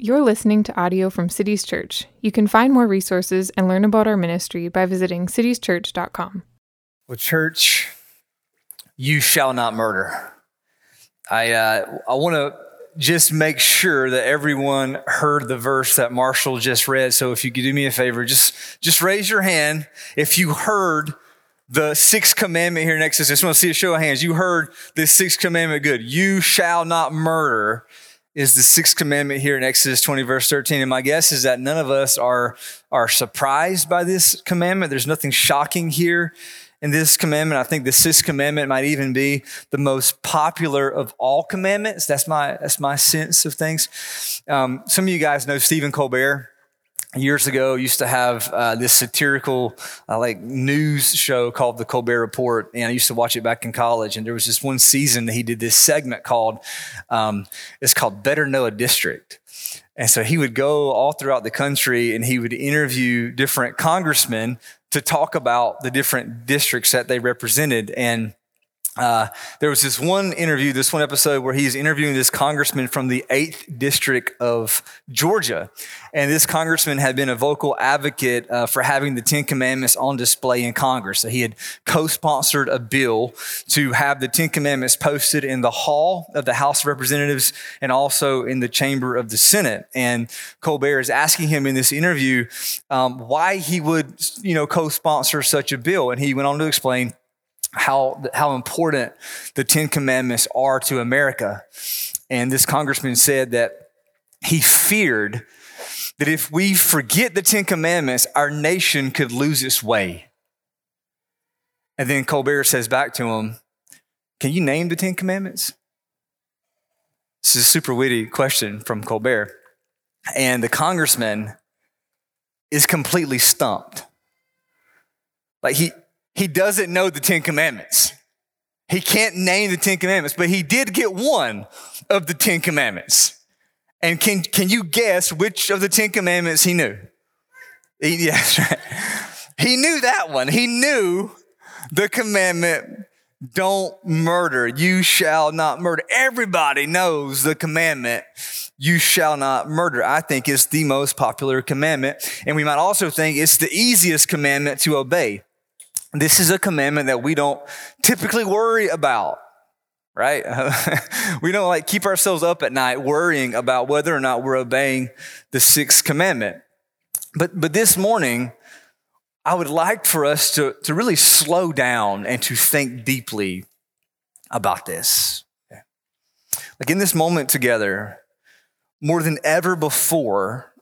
You're listening to audio from Cities Church. You can find more resources and learn about our ministry by visiting citieschurch.com. Well, church, you shall not murder. I uh, I want to just make sure that everyone heard the verse that Marshall just read. So if you could do me a favor, just just raise your hand if you heard the sixth commandment here next to us. I just want to see a show of hands. You heard this sixth commandment good. You shall not murder is the sixth commandment here in Exodus 20, verse 13. And my guess is that none of us are, are surprised by this commandment. There's nothing shocking here in this commandment. I think the sixth commandment might even be the most popular of all commandments. That's my, that's my sense of things. Um, some of you guys know Stephen Colbert years ago used to have uh, this satirical uh, like news show called the colbert report and i used to watch it back in college and there was this one season that he did this segment called um, it's called better know a district. And so he would go all throughout the country and he would interview different congressmen to talk about the different districts that they represented and uh, there was this one interview, this one episode where he's interviewing this congressman from the 8th district of Georgia. And this congressman had been a vocal advocate uh, for having the Ten Commandments on display in Congress. So he had co sponsored a bill to have the Ten Commandments posted in the hall of the House of Representatives and also in the chamber of the Senate. And Colbert is asking him in this interview um, why he would, you know, co sponsor such a bill. And he went on to explain how, how important the Ten Commandments are to America. And this congressman said that he feared that if we forget the Ten Commandments, our nation could lose its way. And then Colbert says back to him, Can you name the Ten Commandments? This is a super witty question from Colbert. And the congressman is completely stumped. Like he, he doesn't know the Ten Commandments. He can't name the Ten Commandments, but he did get one of the Ten Commandments. And can, can you guess which of the Ten Commandments he knew? He, yes, right. He knew that one. He knew the commandment, don't murder. You shall not murder. Everybody knows the commandment, you shall not murder. I think it's the most popular commandment. And we might also think it's the easiest commandment to obey. This is a commandment that we don't typically worry about, right? we don't like keep ourselves up at night worrying about whether or not we're obeying the sixth commandment. But, but this morning, I would like for us to, to really slow down and to think deeply about this. Like in this moment together, more than ever before,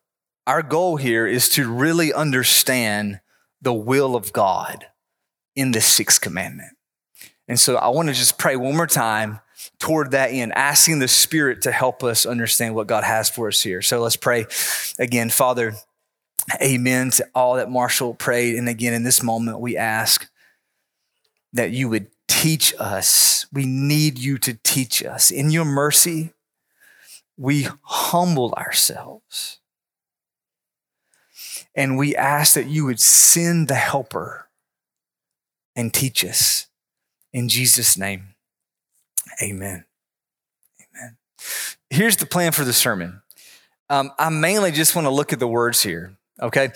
our goal here is to really understand the will of God in the sixth commandment. And so I want to just pray one more time toward that end, asking the Spirit to help us understand what God has for us here. So let's pray again, Father. Amen to all that Marshall prayed. And again, in this moment, we ask that you would teach us. We need you to teach us. In your mercy, we humble ourselves. And we ask that you would send the helper and teach us. In Jesus' name, amen. Amen. Here's the plan for the sermon. Um, I mainly just want to look at the words here, okay?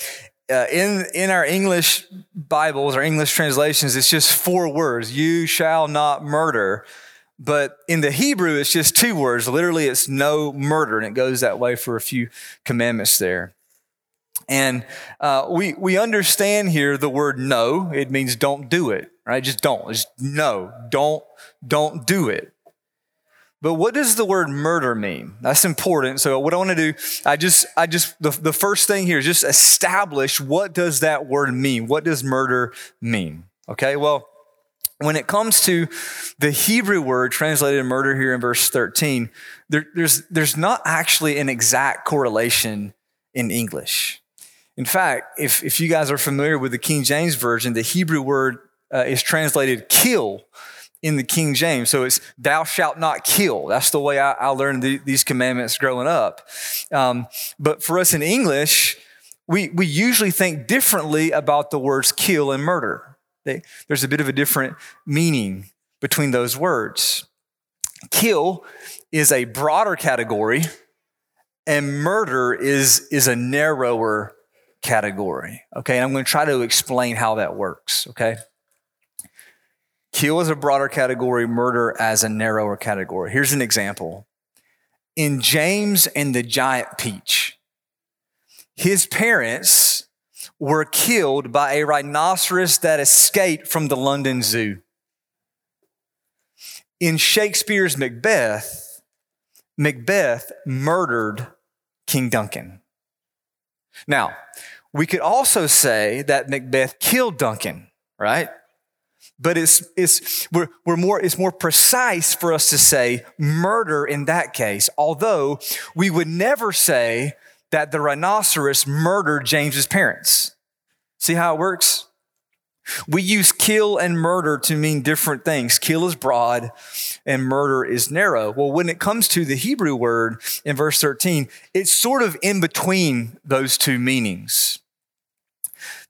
Uh, in, in our English Bibles our English translations, it's just four words you shall not murder. But in the Hebrew, it's just two words. Literally, it's no murder, and it goes that way for a few commandments there. And uh, we, we understand here the word no. It means don't do it, right? Just don't. Just no. Don't, don't do it. But what does the word murder mean? That's important. So what I want to do, I just, I just, the, the first thing here is just establish what does that word mean? What does murder mean? Okay, well, when it comes to the Hebrew word translated murder here in verse 13, there, there's, there's not actually an exact correlation in English. In fact, if, if you guys are familiar with the King James Version, the Hebrew word uh, is translated kill in the King James. So it's thou shalt not kill. That's the way I, I learned the, these commandments growing up. Um, but for us in English, we, we usually think differently about the words kill and murder. They, there's a bit of a different meaning between those words. Kill is a broader category and murder is, is a narrower category. Okay, and I'm going to try to explain how that works. Okay. Kill is a broader category, murder as a narrower category. Here's an example. In James and the Giant Peach, his parents were killed by a rhinoceros that escaped from the London Zoo. In Shakespeare's Macbeth, Macbeth murdered King Duncan. Now, we could also say that Macbeth killed Duncan, right? But it's, it's, we're, we're more, it's more precise for us to say murder in that case, although we would never say that the rhinoceros murdered James's parents. See how it works? We use kill and murder to mean different things. Kill is broad and murder is narrow. Well, when it comes to the Hebrew word in verse 13, it's sort of in between those two meanings.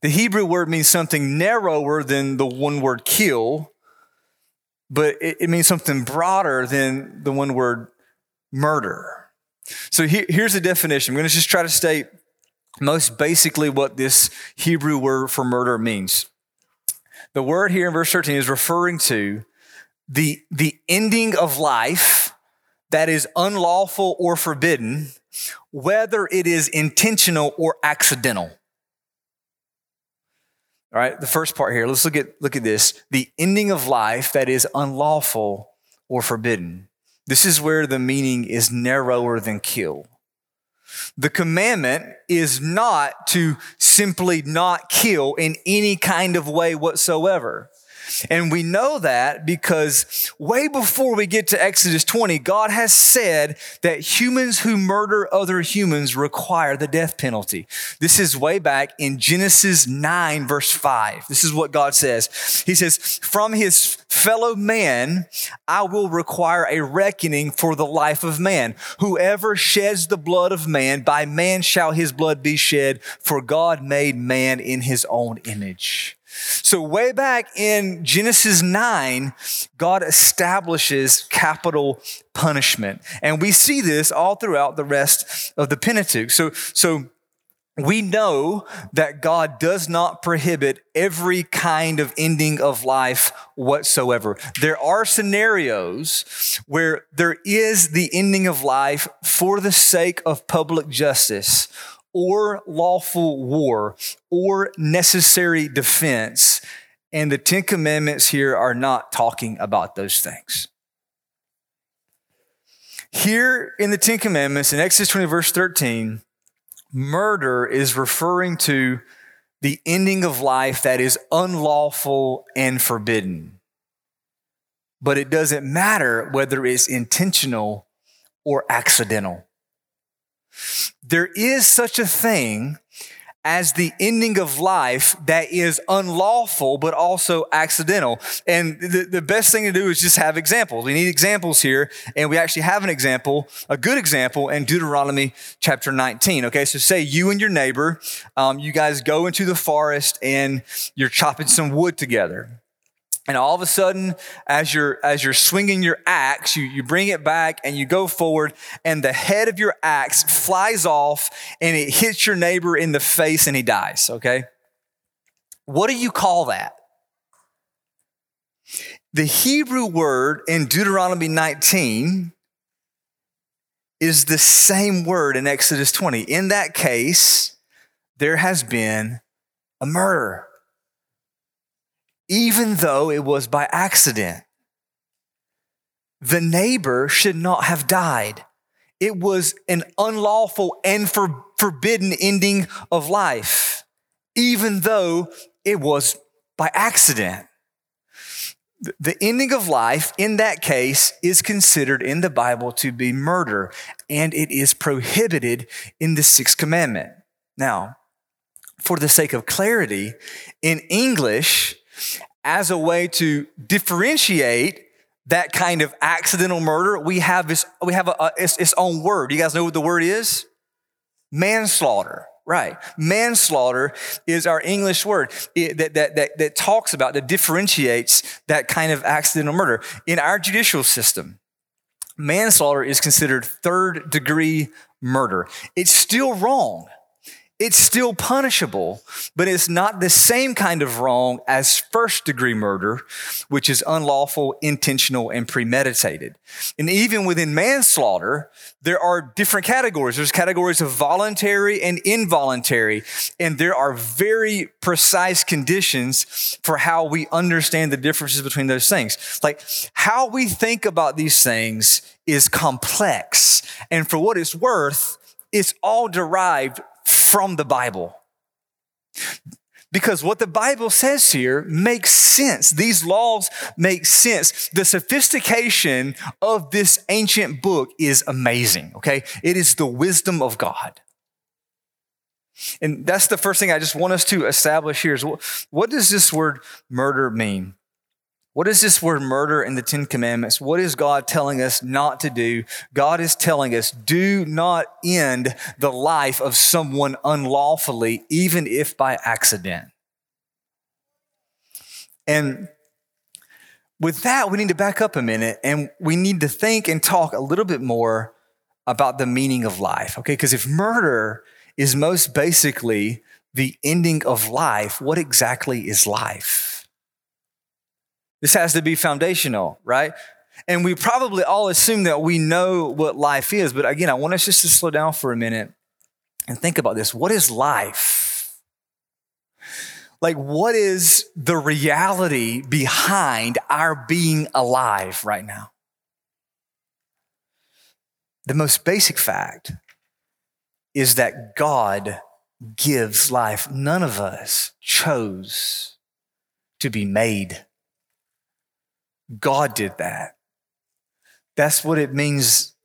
The Hebrew word means something narrower than the one word kill, but it, it means something broader than the one word murder. So here, here's the definition. I'm going to just try to state most basically what this Hebrew word for murder means. The word here in verse 13 is referring to the, the ending of life that is unlawful or forbidden, whether it is intentional or accidental. All right, the first part here, let's look at, look at this. The ending of life that is unlawful or forbidden. This is where the meaning is narrower than kill. The commandment is not to simply not kill in any kind of way whatsoever. And we know that because way before we get to Exodus 20, God has said that humans who murder other humans require the death penalty. This is way back in Genesis 9, verse 5. This is what God says. He says, From his fellow man, I will require a reckoning for the life of man. Whoever sheds the blood of man, by man shall his blood be shed, for God made man in his own image. So, way back in Genesis 9, God establishes capital punishment. And we see this all throughout the rest of the Pentateuch. So, so we know that God does not prohibit every kind of ending of life whatsoever. There are scenarios where there is the ending of life for the sake of public justice or lawful war or necessary defense. And the Ten Commandments here are not talking about those things. Here in the Ten Commandments, in Exodus 20, verse 13, murder is referring to the ending of life that is unlawful and forbidden. But it doesn't matter whether it's intentional or accidental. There is such a thing as the ending of life that is unlawful but also accidental. And the, the best thing to do is just have examples. We need examples here, and we actually have an example, a good example in Deuteronomy chapter 19. Okay, so say you and your neighbor, um, you guys go into the forest and you're chopping some wood together. And all of a sudden, as you're, as you're swinging your axe, you, you bring it back and you go forward, and the head of your axe flies off and it hits your neighbor in the face and he dies, okay? What do you call that? The Hebrew word in Deuteronomy 19 is the same word in Exodus 20. In that case, there has been a murder even though it was by accident. The neighbor should not have died. It was an unlawful and for, forbidden ending of life, even though it was by accident. The ending of life in that case is considered in the Bible to be murder, and it is prohibited in the sixth commandment. Now, for the sake of clarity, in English, as a way to differentiate that kind of accidental murder, we have this, we have a, a its, its own word. You guys know what the word is? Manslaughter. Right. Manslaughter is our English word that, that, that, that talks about, that differentiates that kind of accidental murder. In our judicial system, manslaughter is considered third degree murder. It's still wrong. It's still punishable, but it's not the same kind of wrong as first degree murder, which is unlawful, intentional, and premeditated. And even within manslaughter, there are different categories. There's categories of voluntary and involuntary, and there are very precise conditions for how we understand the differences between those things. Like how we think about these things is complex. And for what it's worth, it's all derived from the Bible. Because what the Bible says here makes sense. These laws make sense. The sophistication of this ancient book is amazing, okay? It is the wisdom of God. And that's the first thing I just want us to establish here is what, what does this word murder mean? What is this word murder in the Ten Commandments? What is God telling us not to do? God is telling us, do not end the life of someone unlawfully, even if by accident. And with that, we need to back up a minute and we need to think and talk a little bit more about the meaning of life, okay? Because if murder is most basically the ending of life, what exactly is life? This has to be foundational, right? And we probably all assume that we know what life is. But again, I want us just to slow down for a minute and think about this. What is life? Like, what is the reality behind our being alive right now? The most basic fact is that God gives life. None of us chose to be made God did that. That's what it means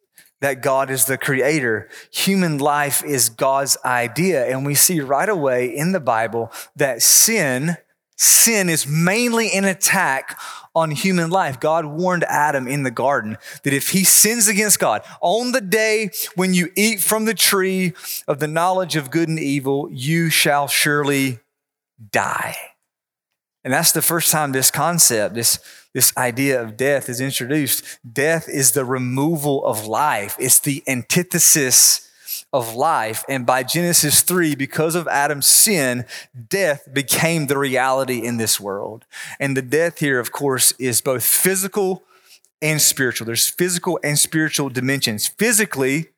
that God is the creator. Human life is God's idea. And we see right away in the Bible that sin, sin is mainly an attack on human life. God warned Adam in the garden that if he sins against God on the day when you eat from the tree of the knowledge of good and evil, you shall surely die. And that's the first time this concept, this this idea of death is introduced. Death is the removal of life, it's the antithesis of life. And by Genesis 3, because of Adam's sin, death became the reality in this world. And the death here, of course, is both physical and spiritual. There's physical and spiritual dimensions. Physically,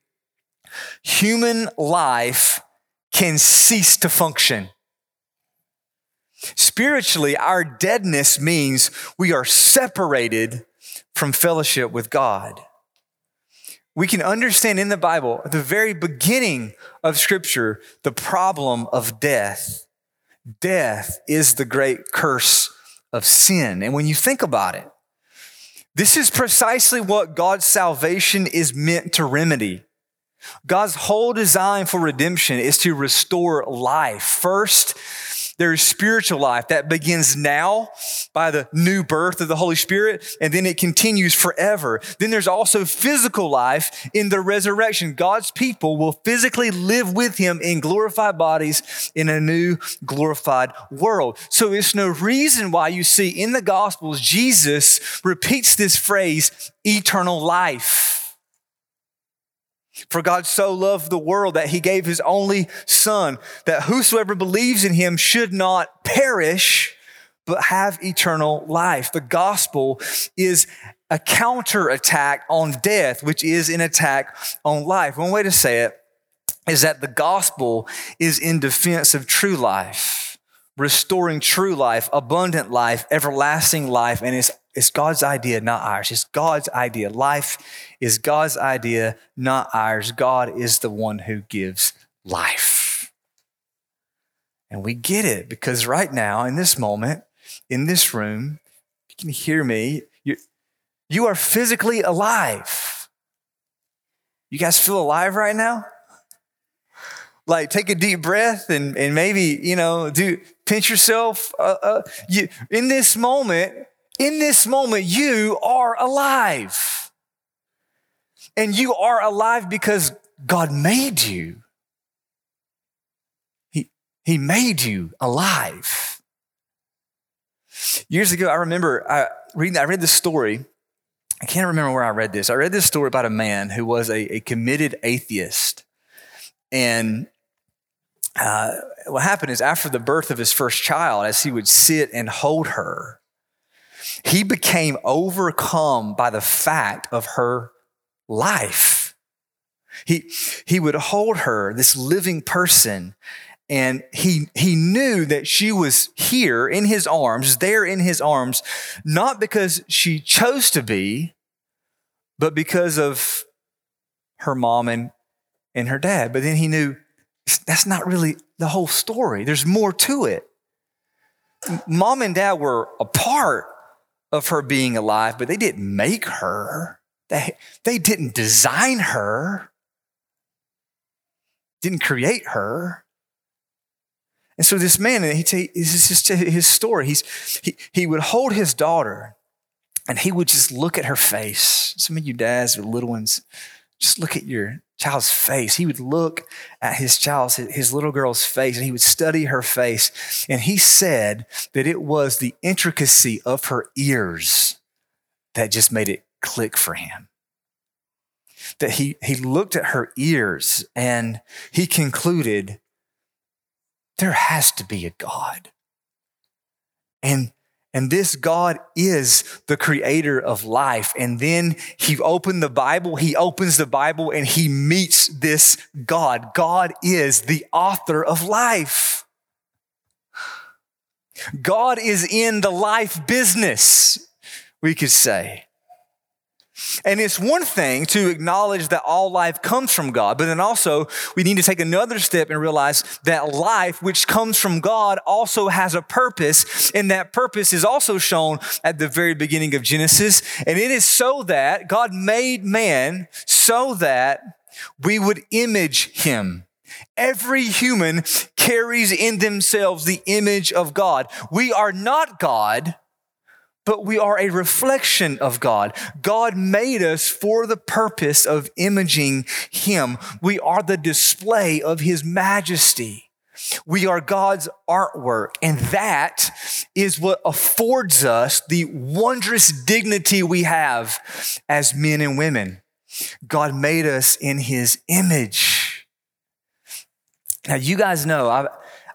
human life can cease to function. Spiritually, our deadness means we are separated from fellowship with God. We can understand in the Bible, at the very beginning of Scripture, the problem of death. Death is the great curse of sin. And when you think about it, this is precisely what God's salvation is meant to remedy. God's whole design for redemption is to restore life. First, there is spiritual life that begins now by the new birth of the Holy Spirit, and then it continues forever. Then there's also physical life in the resurrection. God's people will physically live with Him in glorified bodies in a new glorified world. So it's no reason why you see in the Gospels, Jesus repeats this phrase, eternal life. For God so loved the world that he gave his only son, that whosoever believes in him should not perish, but have eternal life. The gospel is a counterattack on death, which is an attack on life. One way to say it is that the gospel is in defense of true life, restoring true life, abundant life, everlasting life, and it's it's God's idea, not ours. It's God's idea. Life is God's idea, not ours. God is the one who gives life. And we get it because right now, in this moment, in this room, you can hear me, you, you are physically alive. You guys feel alive right now? Like, take a deep breath and, and maybe, you know, do pinch yourself. Uh, uh, you, in this moment, in this moment, you are alive. And you are alive because God made you. He, he made you alive. Years ago, I remember I, reading, I read this story I can't remember where I read this. I read this story about a man who was a, a committed atheist. And uh, what happened is after the birth of his first child, as he would sit and hold her, he became overcome by the fact of her life. He, he would hold her, this living person, and he, he knew that she was here in his arms, there in his arms, not because she chose to be, but because of her mom and, and her dad. But then he knew that's not really the whole story. There's more to it. Mom and dad were a part of her being alive, but they didn't make her. They, they didn't design her, didn't create her. And so this man, and he t- this is just his story. He's, he, he would hold his daughter and he would just look at her face. Some of you dads with little ones, just look at your child's face. He would look at his child's, his little girl's face, and he would study her face. And he said that it was the intricacy of her ears that just made it click for him. That he, he looked at her ears and he concluded there has to be a God. And and this God is the creator of life. And then he opened the Bible, he opens the Bible and he meets this God. God is the author of life. God is in the life business, we could say. And it's one thing to acknowledge that all life comes from God, but then also we need to take another step and realize that life, which comes from God, also has a purpose. And that purpose is also shown at the very beginning of Genesis. And it is so that God made man so that we would image him. Every human carries in themselves the image of God. We are not God but we are a reflection of God. God made us for the purpose of imaging Him. We are the display of His majesty. We are God's artwork, and that is what affords us the wondrous dignity we have as men and women. God made us in His image. Now, you guys know I,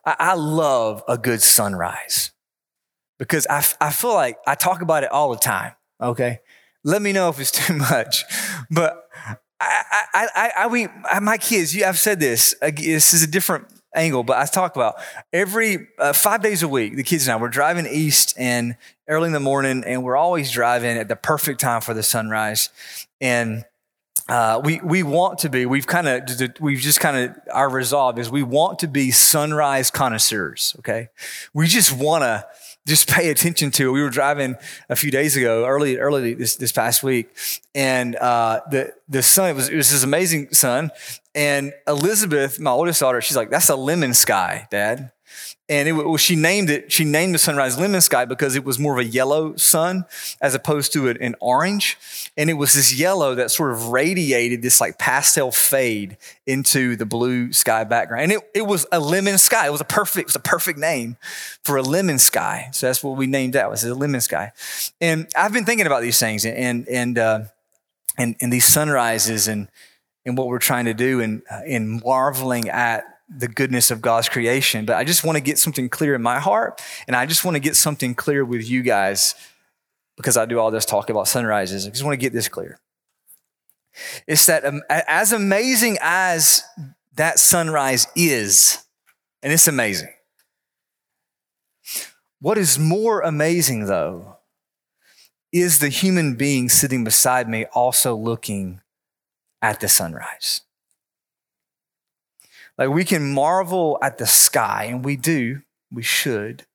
I love a good sunrise because I, I feel like I talk about it all the time. Okay. Let me know if it's too much. But I, I, I, I we, my kids, you, I've said this, this is a different angle, but I talk about every uh, five days a week, the kids and I, we're driving east and early in the morning, and we're always driving at the perfect time for the sunrise. And uh, we we want to be. We've kind of we've just kind of our resolve is we want to be sunrise connoisseurs. Okay, we just want to just pay attention to. It. We were driving a few days ago, early, early this, this past week, and uh, the the sun it was it was this amazing sun, and Elizabeth, my oldest daughter, she's like, "That's a lemon sky, Dad." And it well, she named it she named the sunrise lemon sky because it was more of a yellow sun as opposed to an orange. And it was this yellow that sort of radiated this like pastel fade into the blue sky background. And it, it was a lemon sky. It was a perfect it was a perfect name for a lemon sky. So that's what we named that was a lemon sky. And i've been thinking about these things and and uh, and, and these sunrises and and what we're trying to do and uh, and marveling at the goodness of God's creation. But I just want to get something clear in my heart, and I just want to get something clear with you guys because I do all this talk about sunrises. I just want to get this clear. It's that um, as amazing as that sunrise is, and it's amazing. What is more amazing, though, is the human being sitting beside me also looking at the sunrise. Like we can marvel at the sky, and we do, we should.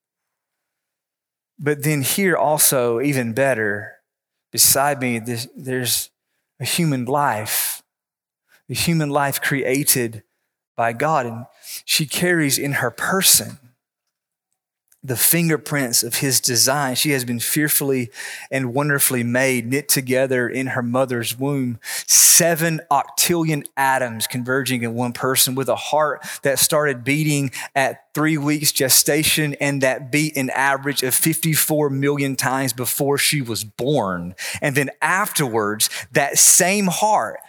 But then here also, even better, beside me, there's a human life, a human life created by God, and she carries in her person the fingerprints of his design. She has been fearfully and wonderfully made, knit together in her mother's womb. Seven octillion atoms converging in one person with a heart that started beating at three weeks gestation and that beat an average of 54 million times before she was born. And then afterwards, that same heart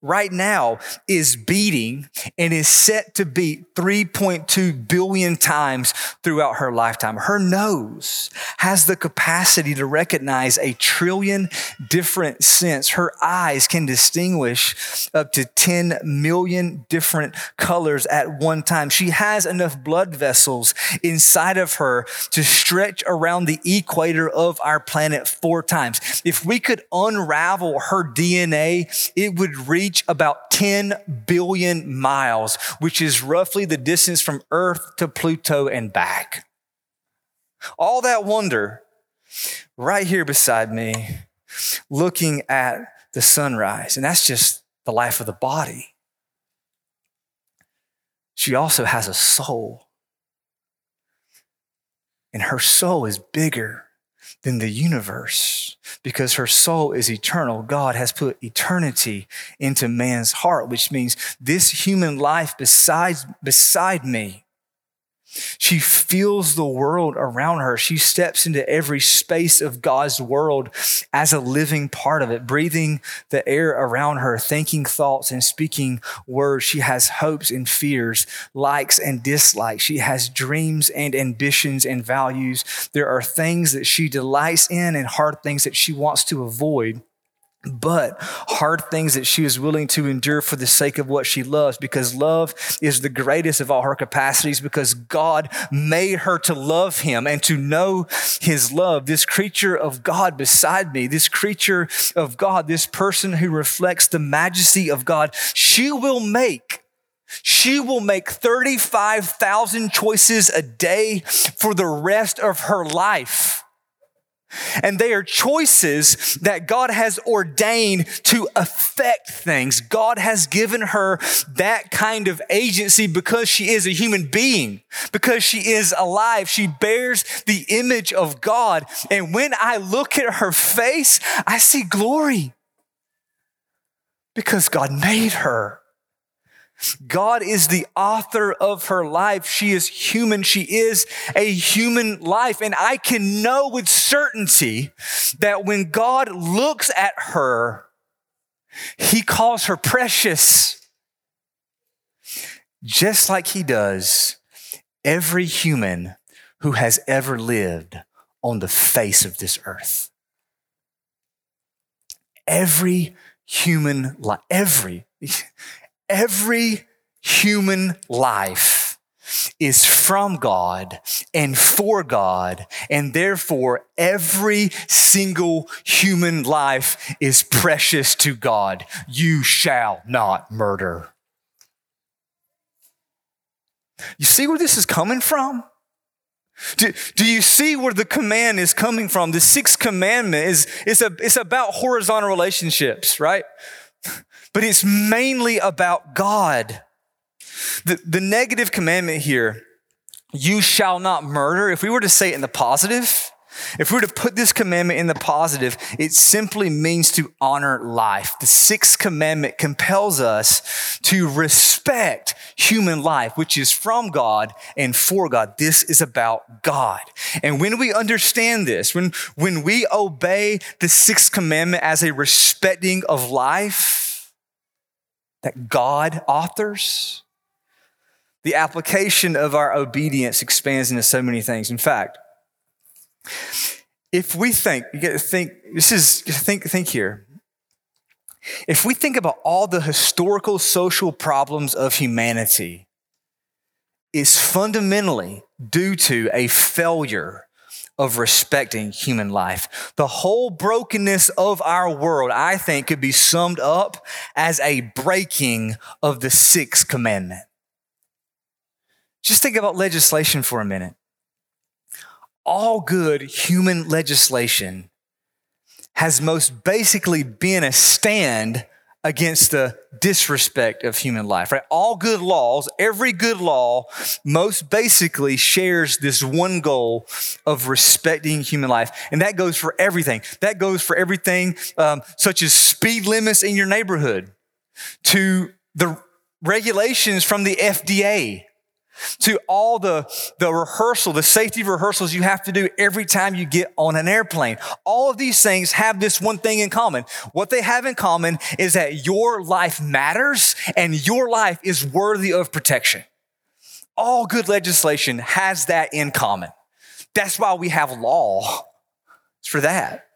right now is beating and is set to beat 3.2 billion times throughout her lifetime. Her nose has the capacity to recognize a trillion different scents. Her eyes can distinguish up to 10 million different colors at one time. She has enough blood vessels inside of her to stretch around the equator of our planet four times. If we could unravel her DNA, it would reach reach about 10 billion miles, which is roughly the distance from Earth to Pluto and back. All that wonder right here beside me, looking at the sunrise. And that's just the life of the body. She also has a soul. And her soul is bigger than the universe because her soul is eternal. God has put eternity into man's heart, which means this human life besides, beside me she feels the world around her. She steps into every space of God's world as a living part of it, breathing the air around her, thinking thoughts and speaking words. She has hopes and fears, likes and dislikes. She has dreams and ambitions and values. There are things that she delights in and hard things that she wants to avoid but hard things that she was willing to endure for the sake of what she loves because love is the greatest of all her capacities because God made her to love him and to know his love. This creature of God beside me, this creature of God, this person who reflects the majesty of God, she will make she will make 35,000 choices a day for the rest of her life. And they are choices that God has ordained to affect things. God has given her that kind of agency because she is a human being, because she is alive. She bears the image of God. And when I look at her face, I see glory because God made her. God is the author of her life. She is human. She is a human life. And I can know with certainty that when God looks at her, he calls her precious. Just like he does every human who has ever lived on the face of this earth. Every human life, every, every human life is from God and for God, and therefore every single human life is precious to God. You shall not murder. You see where this is coming from? Do, do you see where the command is coming from? The sixth commandment is, is, a, it's about horizontal relationships, right? But it's mainly about God. The, the negative commandment here, you shall not murder, if we were to say it in the positive, if we were to put this commandment in the positive, it simply means to honor life. The sixth commandment compels us to respect human life, which is from God and for God. This is about God. And when we understand this, when, when we obey the sixth commandment as a respecting of life, that God authors, the application of our obedience expands into so many things. In fact, if we think, you get to think, this is, think, think here. If we think about all the historical social problems of humanity, is fundamentally due to a failure of respecting human life. The whole brokenness of our world, I think, could be summed up as a breaking of the sixth commandment. Just think about legislation for a minute. All good human legislation has most basically been a stand against the disrespect of human life, right? All good laws, every good law, most basically shares this one goal of respecting human life. And that goes for everything. That goes for everything um, such as speed limits in your neighborhood to the regulations from the FDA to all the, the rehearsal, the safety rehearsals you have to do every time you get on an airplane. All of these things have this one thing in common. What they have in common is that your life matters and your life is worthy of protection. All good legislation has that in common. That's why we have law. It's for that.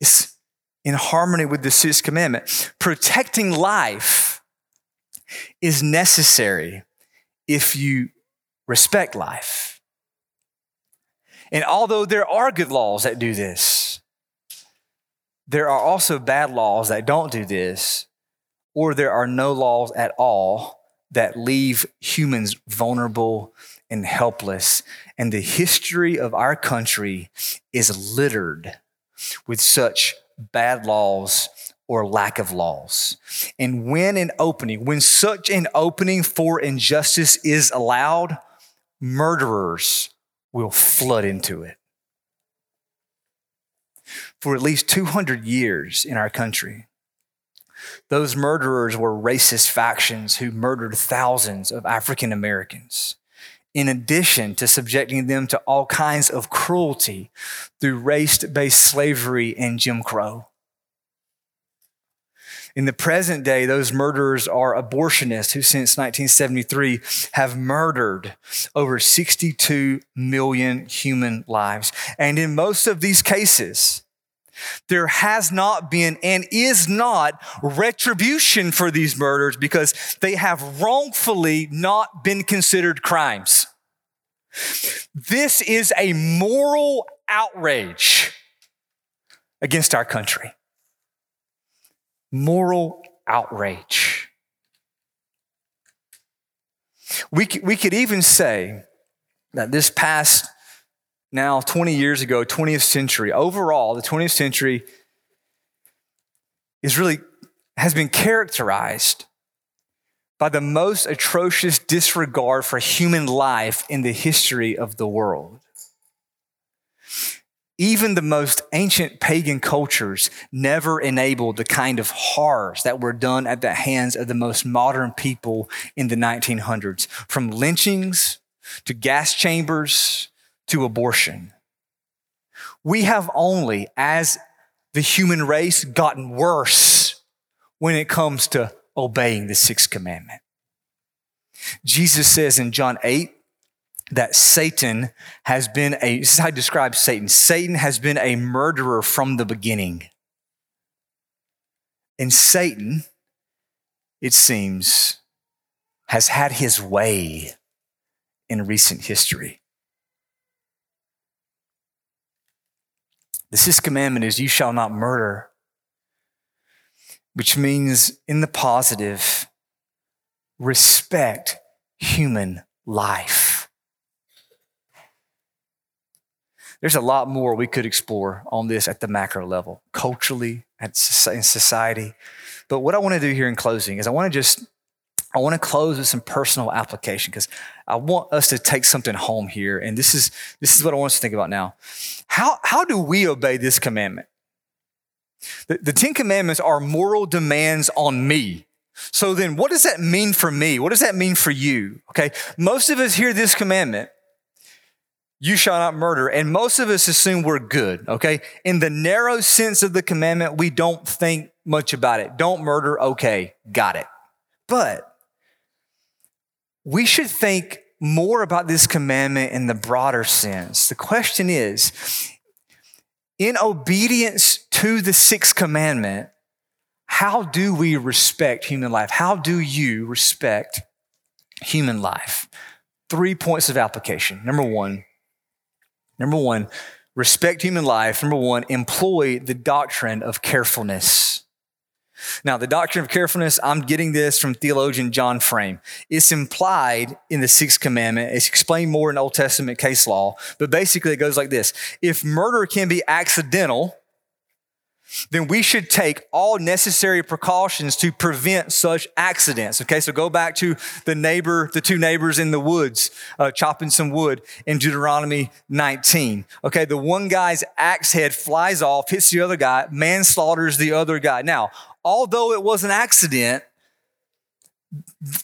It's in harmony with the sixth commandment. Protecting life is necessary if you respect life. And although there are good laws that do this, there are also bad laws that don't do this, or there are no laws at all that leave humans vulnerable and helpless. And the history of our country is littered with such bad laws or lack of laws. And when an opening, when such an opening for injustice is allowed, murderers will flood into it. For at least 200 years in our country, those murderers were racist factions who murdered thousands of African Americans, in addition to subjecting them to all kinds of cruelty through race based slavery and Jim Crow. In the present day, those murderers are abortionists who, since 1973, have murdered over 62 million human lives. And in most of these cases, there has not been and is not retribution for these murders because they have wrongfully not been considered crimes. This is a moral outrage against our country moral outrage. We, we could even say that this past now 20 years ago, 20th century, overall, the 20th century is really has been characterized by the most atrocious disregard for human life in the history of the world. Even the most ancient pagan cultures never enabled the kind of horrors that were done at the hands of the most modern people in the 1900s, from lynchings to gas chambers to abortion. We have only, as the human race, gotten worse when it comes to obeying the sixth commandment. Jesus says in John 8, that Satan has been a, this is how I describe Satan. Satan has been a murderer from the beginning. And Satan, it seems, has had his way in recent history. The sixth commandment is, You shall not murder, which means, in the positive, respect human life. There's a lot more we could explore on this at the macro level, culturally, in society. But what I want to do here in closing is I want to just I want to close with some personal application because I want us to take something home here. And this is this is what I want us to think about now. How how do we obey this commandment? The, the Ten Commandments are moral demands on me. So then what does that mean for me? What does that mean for you? Okay. Most of us hear this commandment you shall not murder. And most of us assume we're good, okay? In the narrow sense of the commandment, we don't think much about it. Don't murder, okay, got it. But we should think more about this commandment in the broader sense. The question is in obedience to the sixth commandment, how do we respect human life? How do you respect human life? Three points of application. Number one, Number one, respect human life. Number one, employ the doctrine of carefulness. Now, the doctrine of carefulness, I'm getting this from theologian John Frame. It's implied in the sixth commandment. It's explained more in Old Testament case law, but basically it goes like this If murder can be accidental, then we should take all necessary precautions to prevent such accidents. Okay, so go back to the neighbor, the two neighbors in the woods, uh, chopping some wood in Deuteronomy 19. Okay, the one guy's axe head flies off, hits the other guy, manslaughters the other guy. Now, although it was an accident,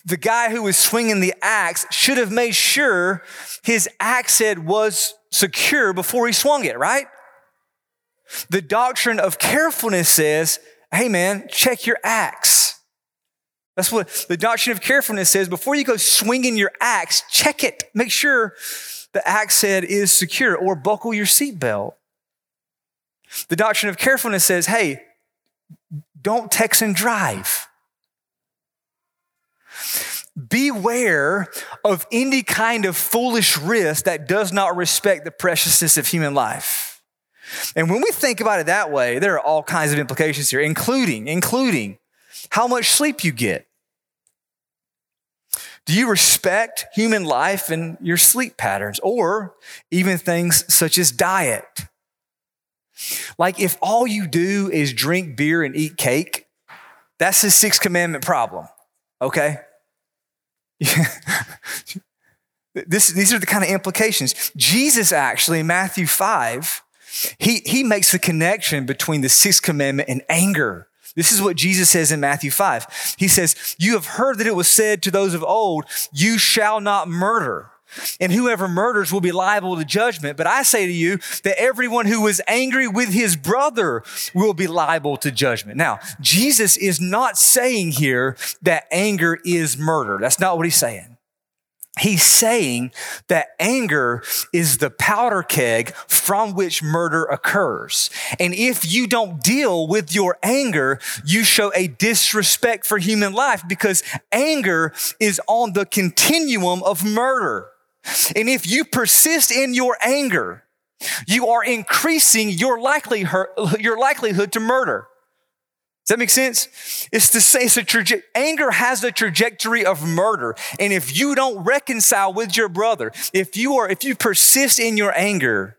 the guy who was swinging the axe should have made sure his axe head was secure before he swung it, right? The doctrine of carefulness says, hey man, check your axe. That's what the doctrine of carefulness says. Before you go swinging your axe, check it. Make sure the axe head is secure or buckle your seatbelt. The doctrine of carefulness says, hey, don't text and drive. Beware of any kind of foolish risk that does not respect the preciousness of human life. And when we think about it that way, there are all kinds of implications here, including, including how much sleep you get. Do you respect human life and your sleep patterns, or even things such as diet? Like, if all you do is drink beer and eat cake, that's the sixth commandment problem, okay? this, these are the kind of implications. Jesus actually, in Matthew 5, he, he makes the connection between the sixth commandment and anger. This is what Jesus says in Matthew 5. He says, You have heard that it was said to those of old, You shall not murder. And whoever murders will be liable to judgment. But I say to you that everyone who is angry with his brother will be liable to judgment. Now, Jesus is not saying here that anger is murder. That's not what he's saying. He's saying that anger is the powder keg from which murder occurs. And if you don't deal with your anger, you show a disrespect for human life because anger is on the continuum of murder. And if you persist in your anger, you are increasing your likelihood, your likelihood to murder. Does that make sense? It's to say, It's a traje- anger has a trajectory of murder. And if you don't reconcile with your brother, if you are, if you persist in your anger,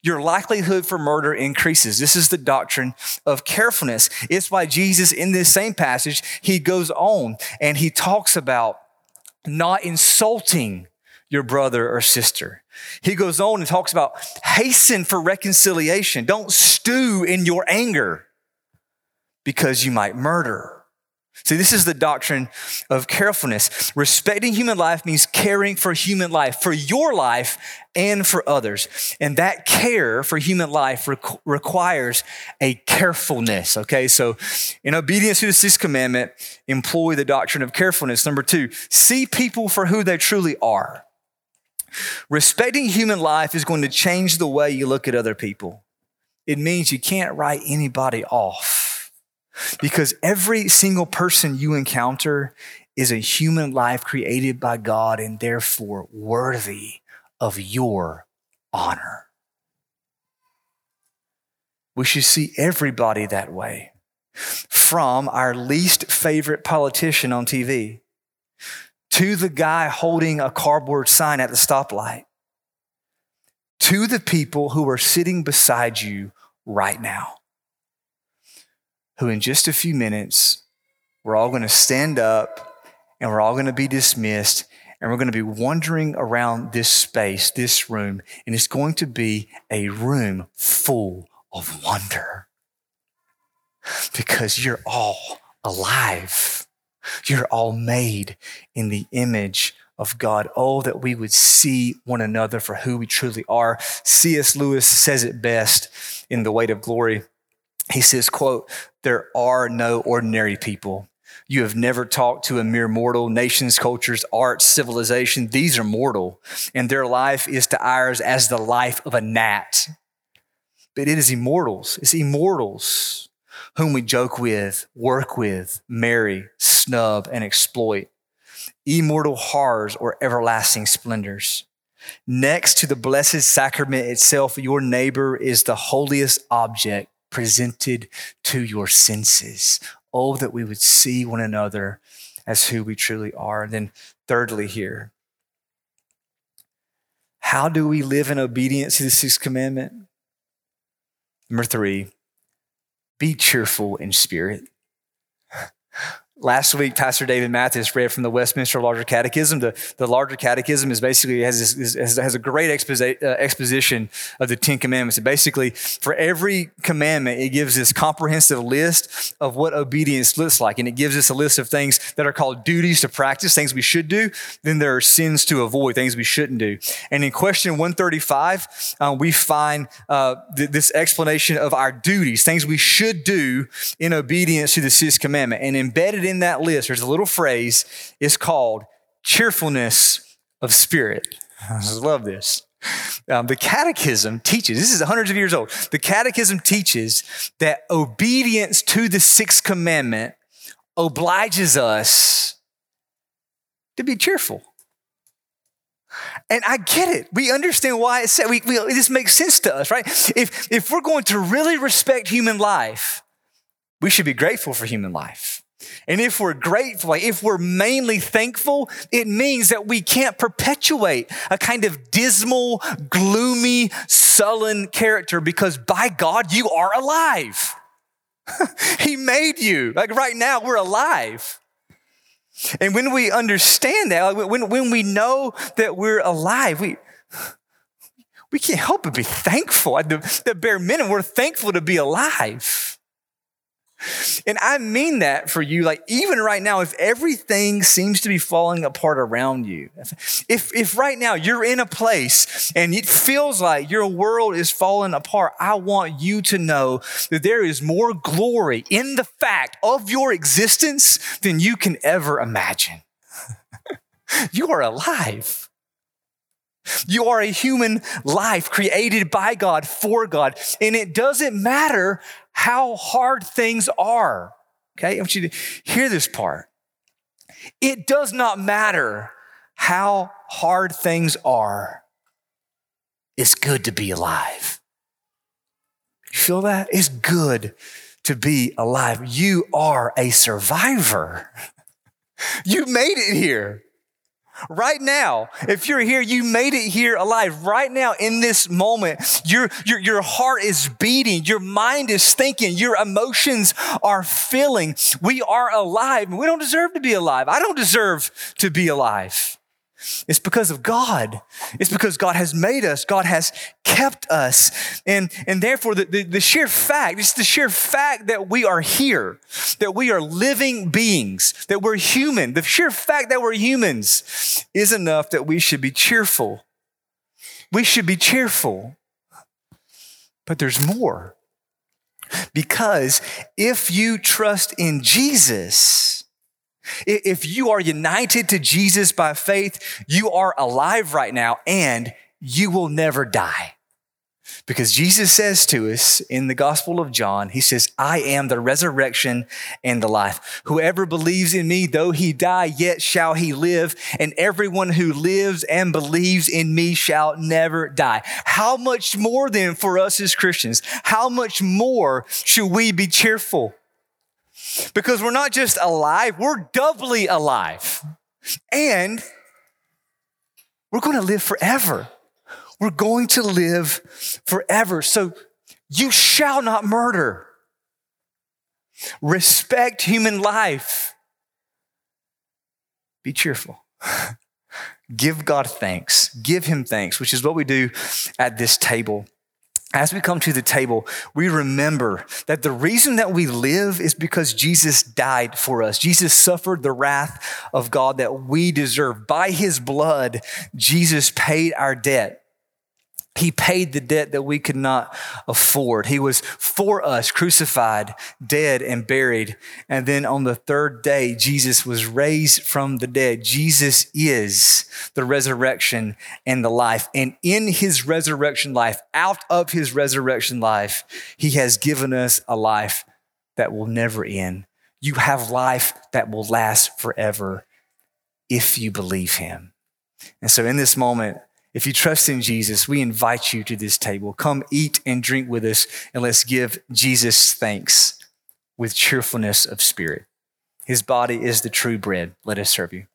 your likelihood for murder increases. This is the doctrine of carefulness. It's why Jesus, in this same passage, he goes on and he talks about not insulting your brother or sister. He goes on and talks about hasten for reconciliation. Don't stew in your anger because you might murder. See, this is the doctrine of carefulness. Respecting human life means caring for human life, for your life and for others. And that care for human life requ- requires a carefulness. Okay, so in obedience to the sixth commandment, employ the doctrine of carefulness. Number two, see people for who they truly are. Respecting human life is going to change the way you look at other people. It means you can't write anybody off because every single person you encounter is a human life created by God and therefore worthy of your honor. We should see everybody that way. From our least favorite politician on TV to the guy holding a cardboard sign at the stoplight to the people who are sitting beside you right now who, in just a few minutes, we're all going to stand up and we're all going to be dismissed and we're going to be wandering around this space, this room, and it's going to be a room full of wonder because you're all alive. You're all made in the image of God. Oh, that we would see one another for who we truly are. C.S. Lewis says it best in The Weight of Glory. He says, quote, there are no ordinary people. You have never talked to a mere mortal. Nations, cultures, arts, civilization, these are mortal, and their life is to ours as the life of a gnat. But it is immortals. It's immortals whom we joke with, work with, marry, snub, and exploit. Immortal horrors or everlasting splendors. Next to the blessed sacrament itself, your neighbor is the holiest object presented to your senses. Oh, that we would see one another as who we truly are. And then, thirdly, here, how do we live in obedience to the sixth commandment? Number three, be cheerful in spirit. Last week, Pastor David Mathis read from the Westminster Larger Catechism. The, the Larger Catechism is basically has, this, has a great exposi- uh, exposition of the Ten Commandments. And basically, for every commandment, it gives this comprehensive list of what obedience looks like, and it gives us a list of things that are called duties to practice, things we should do. Then there are sins to avoid, things we shouldn't do. And in question 135, uh, we find uh, th- this explanation of our duties, things we should do in obedience to the sixth commandment, and embedded in that list, there's a little phrase, it's called cheerfulness of spirit. I love this. Um, the catechism teaches, this is hundreds of years old. The catechism teaches that obedience to the sixth commandment obliges us to be cheerful. And I get it. We understand why it's said. We, we, this makes sense to us, right? If, if we're going to really respect human life, we should be grateful for human life. And if we're grateful, if we're mainly thankful, it means that we can't perpetuate a kind of dismal, gloomy, sullen character because by God, you are alive. he made you. Like right now, we're alive. And when we understand that, when, when we know that we're alive, we, we can't help but be thankful. At the, the bare minimum, we're thankful to be alive. And I mean that for you, like even right now, if everything seems to be falling apart around you, if, if right now you're in a place and it feels like your world is falling apart, I want you to know that there is more glory in the fact of your existence than you can ever imagine. you are alive. You are a human life created by God for God. And it doesn't matter how hard things are. Okay, I want you to hear this part. It does not matter how hard things are. It's good to be alive. You feel that? It's good to be alive. You are a survivor. You made it here. Right now, if you're here, you made it here alive. Right now, in this moment, your, your, your heart is beating, your mind is thinking, your emotions are feeling. We are alive. We don't deserve to be alive. I don't deserve to be alive. It's because of God. It's because God has made us. God has kept us. And, and therefore, the, the, the, sheer fact, it's the sheer fact that we are here, that we are living beings, that we're human. The sheer fact that we're humans is enough that we should be cheerful. We should be cheerful. But there's more. Because if you trust in Jesus, if you are united to Jesus by faith, you are alive right now and you will never die. Because Jesus says to us in the Gospel of John, He says, I am the resurrection and the life. Whoever believes in me, though he die, yet shall he live. And everyone who lives and believes in me shall never die. How much more then for us as Christians? How much more should we be cheerful? Because we're not just alive, we're doubly alive. And we're going to live forever. We're going to live forever. So you shall not murder. Respect human life. Be cheerful. Give God thanks. Give Him thanks, which is what we do at this table as we come to the table, we remember that the reason that we live is because Jesus died for us. Jesus suffered the wrath of God that we deserve. By his blood, Jesus paid our debt. He paid the debt that we could not afford. He was for us, crucified, dead, and buried. And then on the third day, Jesus was raised from the dead. Jesus is the resurrection and the life. And in his resurrection life, out of his resurrection life, he has given us a life that will never end. You have life that will last forever if you believe him. And so in this moment, if you trust in Jesus, we invite you to this table. Come eat and drink with us, and let's give Jesus thanks with cheerfulness of spirit. His body is the true bread. Let us serve you.